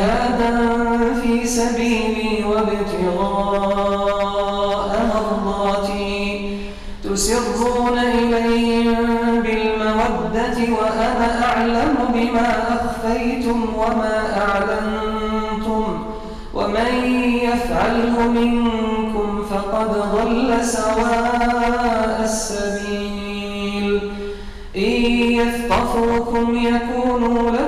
جهادا في سبيلي وابتغاء مرضاتي. تسرون إليهم بالمودة وأنا أعلم بما أخفيتم وما أعلنتم. ومن يفعله منكم فقد ضل سواء السبيل. إن يثقفوكم يكونوا لكم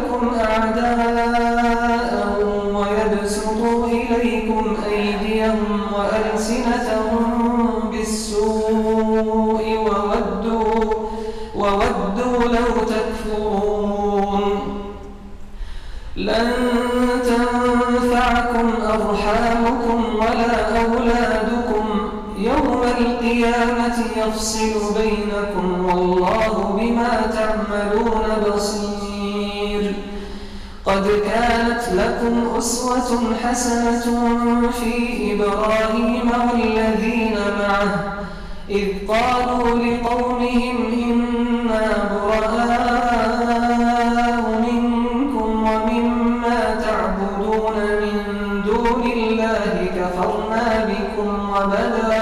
القيامة يفصل بينكم والله بما تعملون بصير. قد كانت لكم أسوة حسنة في إبراهيم والذين معه إذ قالوا لقومهم إنا براء منكم ومما تعبدون من دون الله كفرنا بكم وبدأ,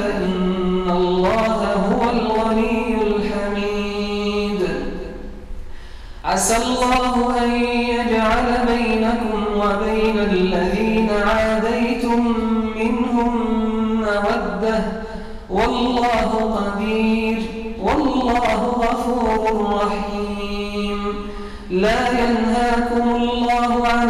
عسى الله أن يجعل بينكم وبين الذين عاديتم منهم مودة. والله قدير والله غفور رحيم. لا ينهاكم الله عن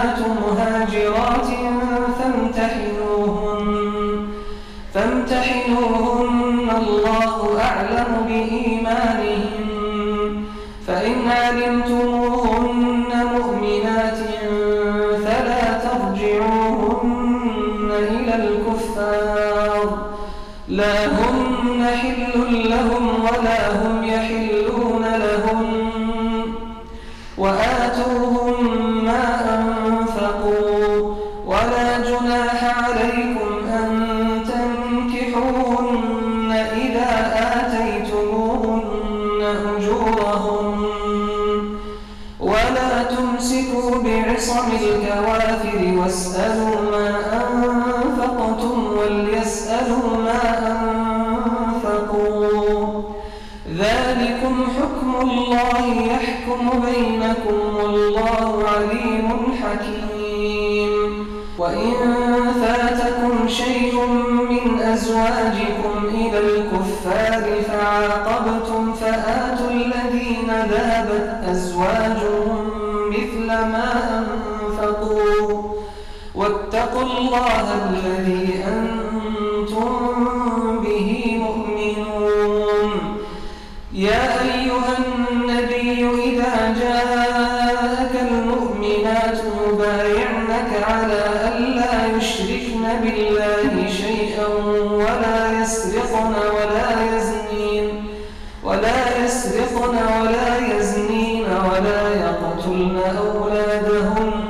المؤمنات مهاجرات فامتحنوهن. فامتحنوهن الله أعلم بإيمانهن. فإن علمتموهن بعصم الكوافر واسألوا ما أنفقتم وليسألوا ما أنفقوا. ذلكم حكم الله يحكم بينكم والله عليم حكيم. وإن فاتكم شيء من أزواجكم إلى الكفار فعاقبتم فآتوا الذين ذهبت أزواجهم مثل ما واتقوا الله الذي أنتم به مؤمنون. يا أيها النبي إذا جاءك المؤمنات يبايعنك على ألا يشركن بالله شيئا ولا يسرقن ولا يزنين. ولا يسرقن ولا يزنين ولا يقتلن أولادهن.